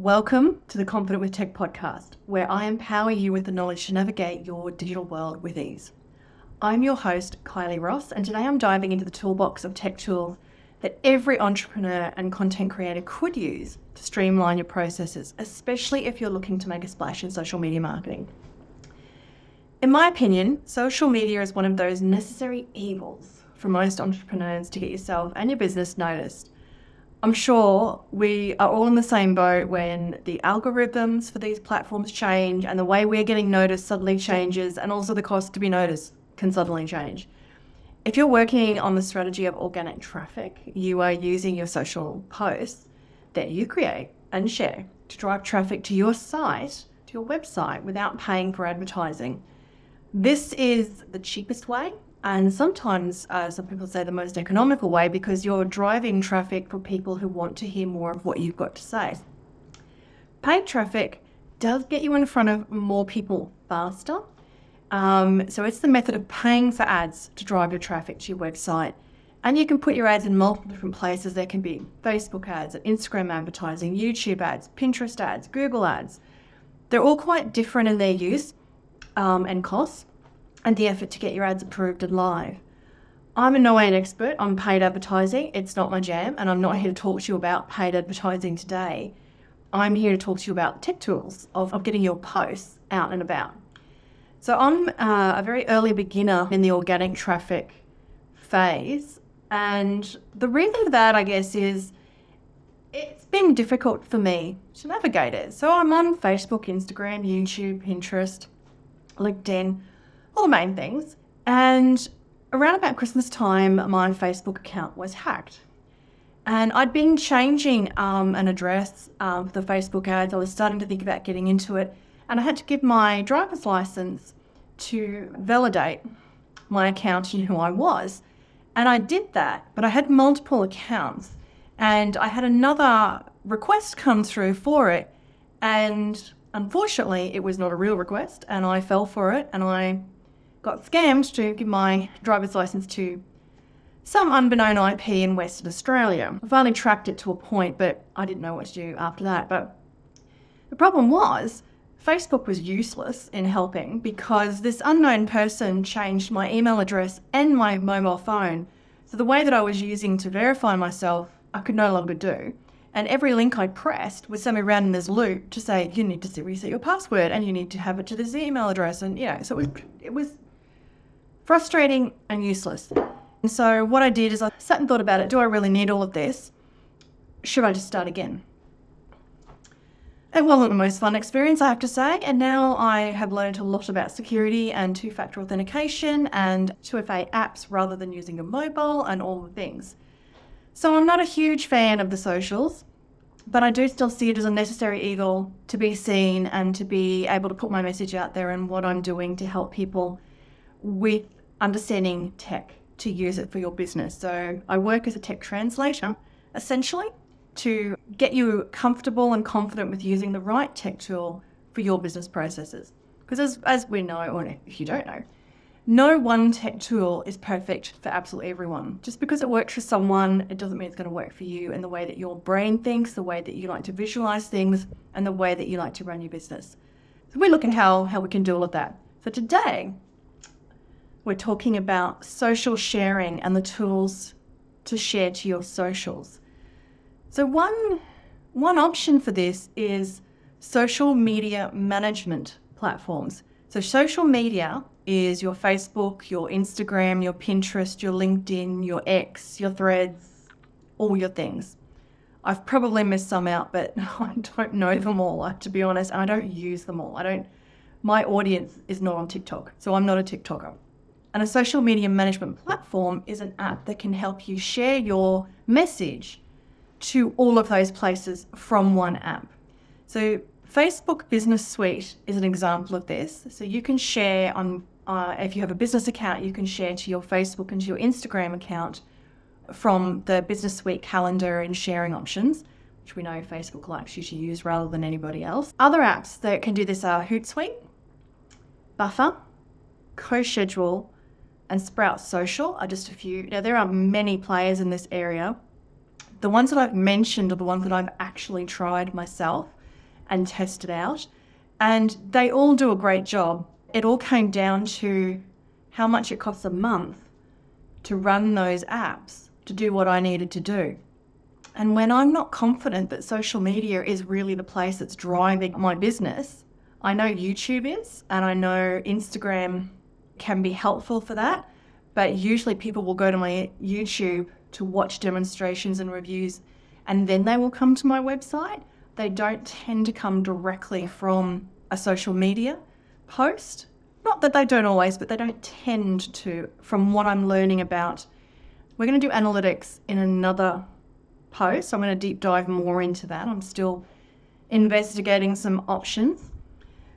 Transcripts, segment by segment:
Welcome to the Confident with Tech podcast, where I empower you with the knowledge to navigate your digital world with ease. I'm your host, Kylie Ross, and today I'm diving into the toolbox of tech tools that every entrepreneur and content creator could use to streamline your processes, especially if you're looking to make a splash in social media marketing. In my opinion, social media is one of those necessary evils for most entrepreneurs to get yourself and your business noticed. I'm sure we are all in the same boat when the algorithms for these platforms change and the way we're getting noticed suddenly changes, and also the cost to be noticed can suddenly change. If you're working on the strategy of organic traffic, you are using your social posts that you create and share to drive traffic to your site, to your website, without paying for advertising. This is the cheapest way, and sometimes uh, some people say the most economical way because you're driving traffic for people who want to hear more of what you've got to say. Paid traffic does get you in front of more people faster um, so it's the method of paying for ads to drive your traffic to your website. And you can put your ads in multiple different places. There can be Facebook ads, Instagram advertising, YouTube ads, Pinterest ads, Google ads. They're all quite different in their use um, and costs and the effort to get your ads approved and live. I'm in no way an expert on paid advertising. It's not my jam, and I'm not here to talk to you about paid advertising today. I'm here to talk to you about tech tools of, of getting your posts out and about. So I'm uh, a very early beginner in the organic traffic phase. And the reason for that, I guess, is it's been difficult for me to navigate it. So I'm on Facebook, Instagram, YouTube, Pinterest, LinkedIn, all the main things. And around about Christmas time, my Facebook account was hacked. And I'd been changing um, an address um, for the Facebook ads. I was starting to think about getting into it and I had to give my driver's license to validate my account and who I was. And I did that, but I had multiple accounts and I had another request come through for it. And unfortunately, it was not a real request, and I fell for it and I got scammed to give my driver's license to some unbeknown IP in Western Australia. I finally tracked it to a point, but I didn't know what to do after that. But the problem was, Facebook was useless in helping because this unknown person changed my email address and my mobile phone. So the way that I was using to verify myself, I could no longer do. And every link I pressed would send me around in this loop to say, you need to reset your password and you need to have it to this email address. And, you know, so it was, it was frustrating and useless. And so what I did is I sat and thought about it. Do I really need all of this? Should I just start again? It wasn't the most fun experience, I have to say, and now I have learned a lot about security and two factor authentication and 2FA apps rather than using a mobile and all the things. So I'm not a huge fan of the socials, but I do still see it as a necessary evil to be seen and to be able to put my message out there and what I'm doing to help people with understanding tech to use it for your business. So I work as a tech translator, essentially to get you comfortable and confident with using the right tech tool for your business processes. Because as, as we know, or if you don't know, no one tech tool is perfect for absolutely everyone. Just because it works for someone, it doesn't mean it's going to work for you in the way that your brain thinks, the way that you like to visualize things, and the way that you like to run your business. So we look at how, how we can do all of that. So today, we're talking about social sharing and the tools to share to your socials. So one one option for this is social media management platforms. So social media is your Facebook, your Instagram, your Pinterest, your LinkedIn, your X, your Threads, all your things. I've probably missed some out, but I don't know them all, to be honest, I don't use them all. I don't my audience is not on TikTok, so I'm not a TikToker. And a social media management platform is an app that can help you share your message to all of those places from one app. So Facebook Business Suite is an example of this. So you can share on, uh, if you have a business account, you can share to your Facebook and to your Instagram account from the Business Suite calendar and sharing options, which we know Facebook likes you to use rather than anybody else. Other apps that can do this are Hootsuite, Buffer, CoSchedule, and Sprout Social are just a few. Now, there are many players in this area. The ones that I've mentioned are the ones that I've actually tried myself. and tested out. And they all do a great job. It all came down to how much it costs a month to run those apps to do what I needed to do. And when I'm not confident that social media is really the place that's driving my business, I know YouTube is, and I know Instagram can be helpful for that. But usually people will go to my YouTube to watch demonstrations and reviews, and then they will come to my website. They don't tend to come directly from a social media post. Not that they don't always, but they don't tend to, from what I'm learning about. We're going to do analytics in another post. I'm going to deep dive more into that. I'm still investigating some options.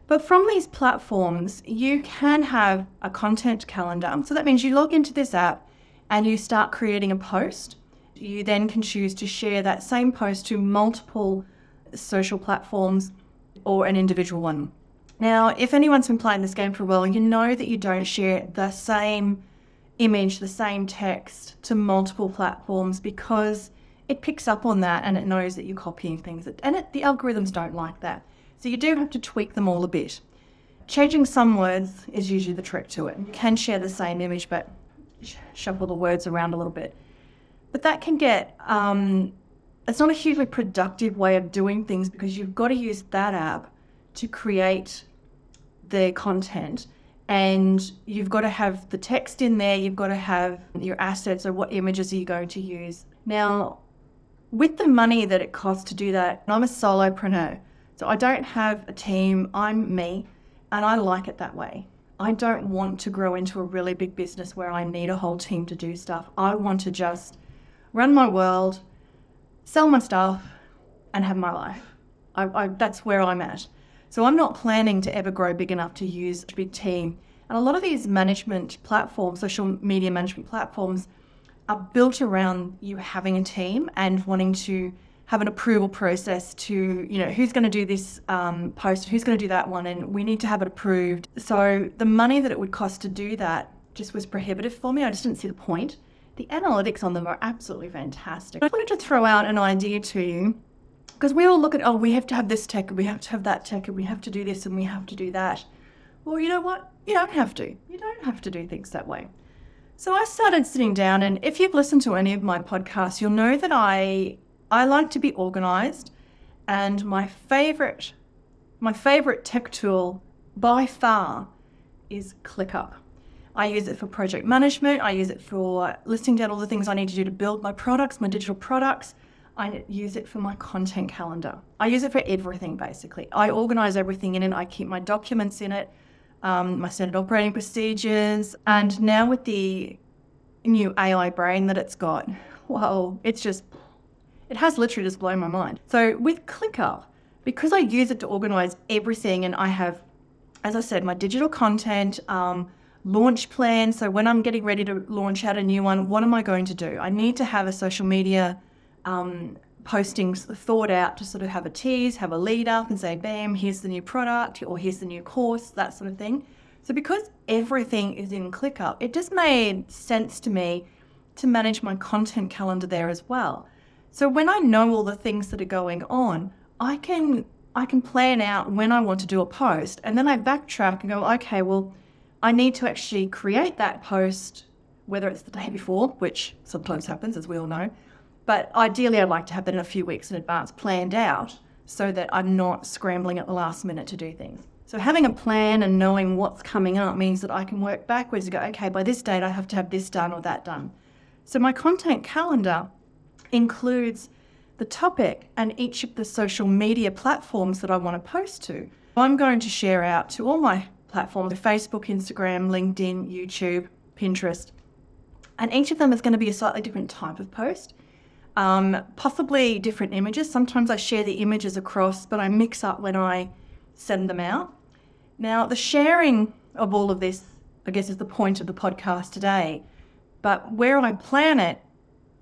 But from these platforms, you can have a content calendar. So that means you log into this app and you start creating a post. You then can choose to share that same post to multiple social platforms or an individual one. Now, if anyone's been playing this game for a while, you know that you don't share the same image, the same text to multiple platforms because it picks up on that and it knows that you're copying things. And it, the algorithms don't like that. So you do have to tweak them all a bit. Changing some words is usually the trick to it. You can share the same image, but shuffle the words around a little bit. But that can get, um, it's not a hugely productive way of doing things because you've got to use that app to create the content and you've got to have the text in there, you've got to have your assets or what images are you going to use. Now, with the money that it costs to do that, I'm a solopreneur. So I don't have a team, I'm me, and I like it that way. I don't want to grow into a really big business where I need a whole team to do stuff. I want to just run my world, sell my stuff, and have my life. I, I, that's where I'm at. So I'm not planning to ever grow big enough to use a big team. And a lot of these management platforms, social media management platforms, are built around you having a team and wanting to have an approval process to, you know, who's going to do this um, post, who's going to do that one, and we need to have it approved. So the money that it would cost to do that just was prohibitive for me. I just didn't see the point. The analytics on them are absolutely fantastic. I wanted to throw out an idea to you because we all look at, oh, we have to have this tech, and we have to have that tech, and we have to do this, and we have to do that. Well, you know what? You don't have to. You don't have to do things that way. So I started sitting down, and if you've listened to any of my podcasts, you'll know that I I like to be organized, and my favorite my favorite tech tool by far is ClickUp. I use it for project management. I use it for listing down all the things I need to do to build my products, my digital products. I use it for my content calendar. I use it for everything basically. I organize everything in it. I keep my documents in it um, my standard operating procedures, and now with the new AI brain that it's got, well, it's just, it has literally just blown my mind. So with ClickUp, because I use it to organize everything, and I have, as I said, my digital content, um, launch plan. So when I'm getting ready to launch out a new one, what am I going to do? I need to have a social media um, postings thought out to sort of have a tease, have a lead up and say, bam, here's the new product or here's the new course, that sort of thing. So because everything is in ClickUp, it just made sense to me to manage my content calendar there as well. So when I know all the things that are going on, I can I can plan out when I want to do a post and then I backtrack and go, okay, well, I need to actually create that post, whether it's the day before, which sometimes happens, as we all know, but ideally, I'd like to have that in a few weeks in advance planned out so that I'm not scrambling at the last minute to do things. So having a plan and knowing what's coming up means that I can work backwards and go, okay, by this date I have to have this done or that done. So my content calendar includes the topic and each of the social media platforms that I want to post to. I'm going to share out to all my platforms Facebook, Instagram, LinkedIn, YouTube, Pinterest. And each of them is going to be a slightly different type of post um, possibly different images. Sometimes I share the images across, but I mix up when I send them out. Now, the sharing of all of this, I guess, is the point of the podcast today. But where I plan it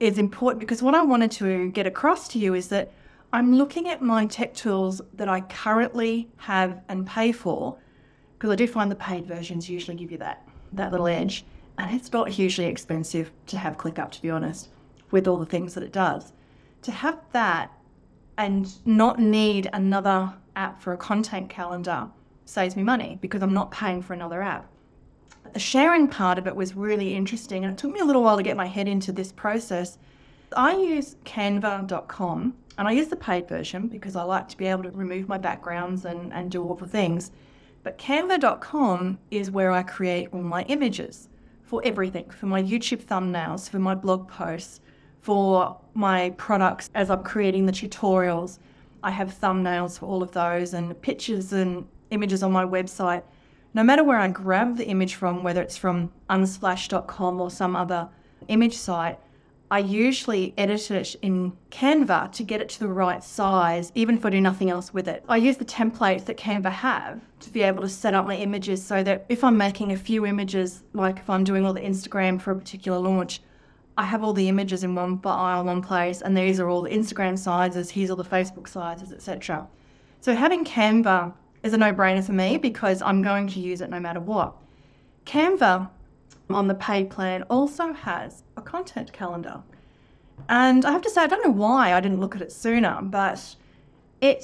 is important because what I wanted to get across to you is that I'm looking at my tech tools that I currently have and pay for, because I do find the paid versions usually give you that, that little edge. And it's not hugely expensive to have ClickUp, to be honest with all the things that it does. To have that and not need another app for a content calendar saves me money because I'm not paying for another app. The sharing part of it was really interesting, and it took me a little while to get my head into this process. I use canva.com and I use the paid version because I like to be able to remove my backgrounds and, and do all the things. But canva.com is where I create all my images for everything for my YouTube thumbnails, for my blog posts, for my products as I'm creating the tutorials. I have thumbnails for all of those and pictures and images on my website. No matter where I grab the image from, whether it's from unsplash.com or some other image site, I usually edit it in Canva to get it to the right size, even if I do nothing else with it. I use the templates that Canva have to be able to set up my images so that if I'm making a few images, like if I'm doing all the Instagram for a particular launch, I have all the images in one file, one place, and these are all the Instagram sizes, here's all the Facebook sizes, etc. So having Canva is a no-brainer for me because I'm going to use it no matter what. Canva on the paid plan also has a content calendar. And I have to say, I don't know why I didn't look at it sooner, but it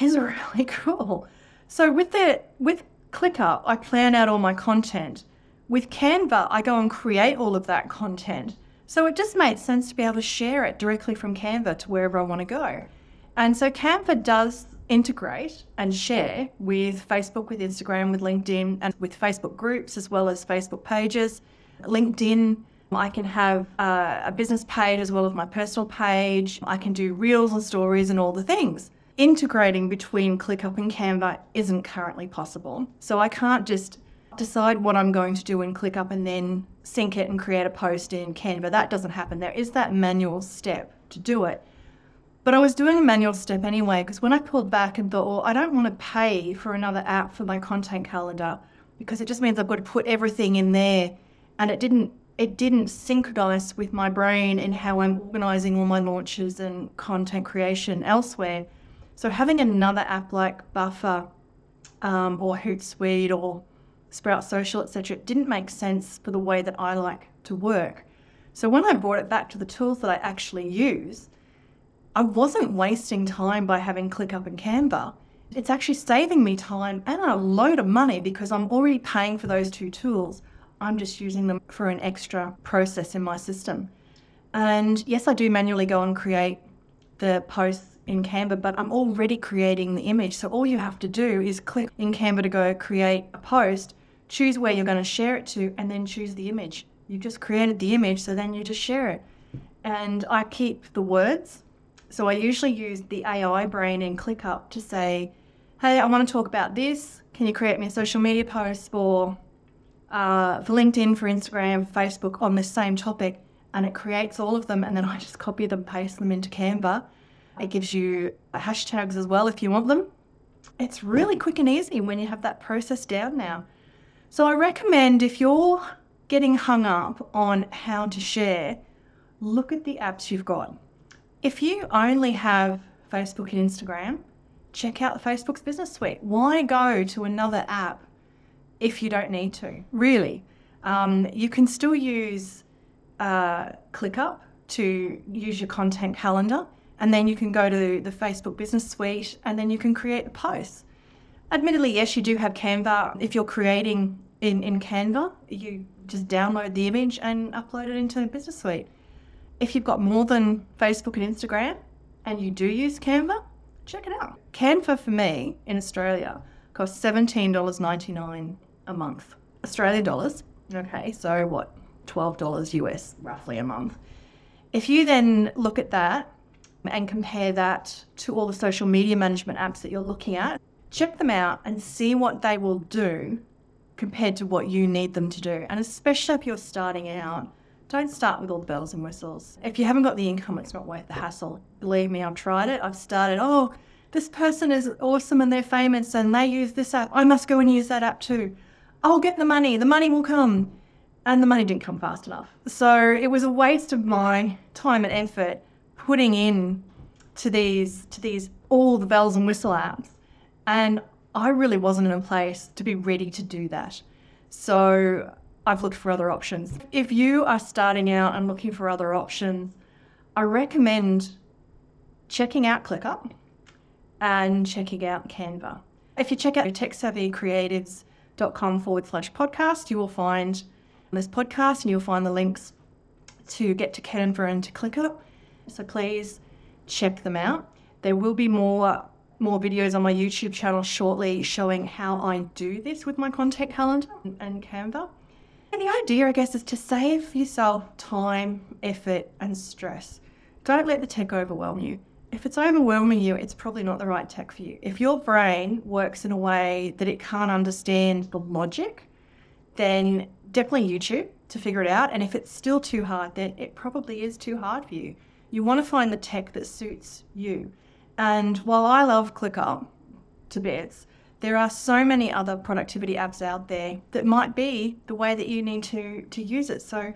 is really cool. So with the with ClickUp, I plan out all my content. With Canva, I go and create all of that content. So it just made sense to be able to share it directly from Canva to wherever I want to go. And so Canva does integrate and share with Facebook, with Instagram, with LinkedIn, and with Facebook groups as well as Facebook pages. LinkedIn, I can have uh, a business page as well as my personal page. I can do reels and stories and all the things. Integrating between ClickUp and Canva isn't currently possible. So I can't just decide what I'm going to do in ClickUp and then sync it and create a post in Canva. That doesn't happen. There is that manual step to do it. But I was doing a manual step anyway because when I pulled back and thought, well, I don't want to pay for another app for my content calendar because it just means I've got to put everything in there, and it didn't it didn't synchronize with my brain in how I'm organizing all my launches and content creation elsewhere. So having another app like Buffer um, or Hootsuite or Sprout Social, etc., it didn't make sense for the way that I like to work. So when I brought it back to the tools that I actually use, I wasn't wasting time by having ClickUp and Canva. It's actually saving me time and a load of money because I'm already paying for those two tools. I'm just using them for an extra process in my system. And yes, I do manually go and create the posts in Canva, but I'm already creating the image. So all you have to do is click in Canva to go create a post, choose where you're going to share it to, and then choose the image. You've just created the image, so then you just share it. And I keep the words so I usually use the AI brain in ClickUp to say, hey, I want to talk about this. Can you create me a social media post for, uh, for LinkedIn, for Instagram, Facebook on this same topic? And it creates all of them, and then I just copy them, paste them into Canva. It gives you hashtags as well if you want them. It's really quick and easy when you have that process down now. So I recommend if you're getting hung up on how to share, look at the apps you've got if you only have Facebook and Instagram, check out Facebook's Business Suite. Why go to another app if you don't need to? Really, um, you can still use uh, ClickUp to use your content calendar, and then you can go to the Facebook Business Suite, and then you can create the posts. Admittedly, yes, you do have Canva. If you're creating in, in Canva, you just download the image and upload it into the Business Suite if you've got more than Facebook and Instagram and you do use Canva, check it out. Canva for me in Australia costs $17.99 a month. Australian dollars. Okay, so what? $12 US roughly a month. If you then look at that and compare that to all the social media management apps that you're looking at, check them out and see what they will do compared to what you need them to do. And especially if you're starting out, don't start with all the bells and whistles. If you haven't got the income, it's not worth the hassle. Believe me, I've tried it. I've started, oh, this person is awesome and they're famous and they use this app. I must go and use that app too. I'll get the money. The money will come. And the money didn't come fast enough. So it was a waste of my time and effort putting in to these to these all the bells and whistle apps. And I really wasn't in a place to be ready to do that. So I've looked for other options. If you are starting out and looking for other options, I recommend checking out ClickUp and checking out Canva. If you check out techsavvycreatives.com forward slash podcast, you will find this podcast and you'll find the links to get to Canva and to ClickUp. So please check them out. There will be more more videos on my YouTube channel shortly showing how I do this with my content calendar and Canva. And the idea, I guess, is to save yourself time, effort, and stress. Don't let the tech overwhelm you. If it's overwhelming you, it's probably not the right tech for you. If your brain works in a way that it can't understand the logic, then definitely YouTube to figure it out. And if it's still too hard, then it probably is too hard for you. You want to find the tech that suits you. And while I love ClickUp to bits, there are so many other productivity apps out there that might be the way that you need to, to use it. So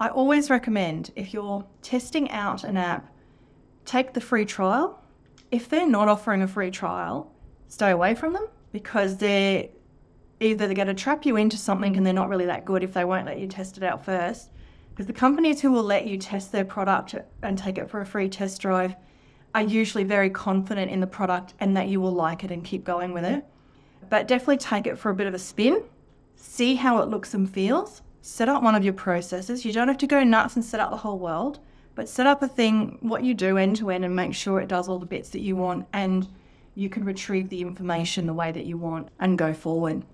I always recommend if you're testing out an app, take the free trial. If they're not offering a free trial, stay away from them because they're either they're going to trap you into something and they're not really that good if they won't let you test it out first. Because the companies who will let you test their product and take it for a free test drive are usually very confident in the product and that you will like it and keep going with it. But definitely take it for a bit of a spin, see how it looks and feels, set up one of your processes. You don't have to go nuts and set up the whole world, but set up a thing, what you do end to end, and make sure it does all the bits that you want and you can retrieve the information the way that you want and go forward.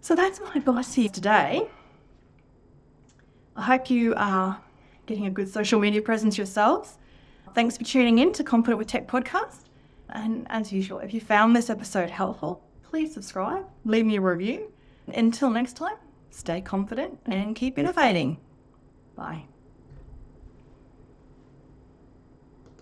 So that's my advice here today. I hope you are getting a good social media presence yourselves. Thanks for tuning in to Confident with Tech podcast. And as usual, if you found this episode helpful, please subscribe, leave me a review. Until next time, stay confident and keep innovating. Bye.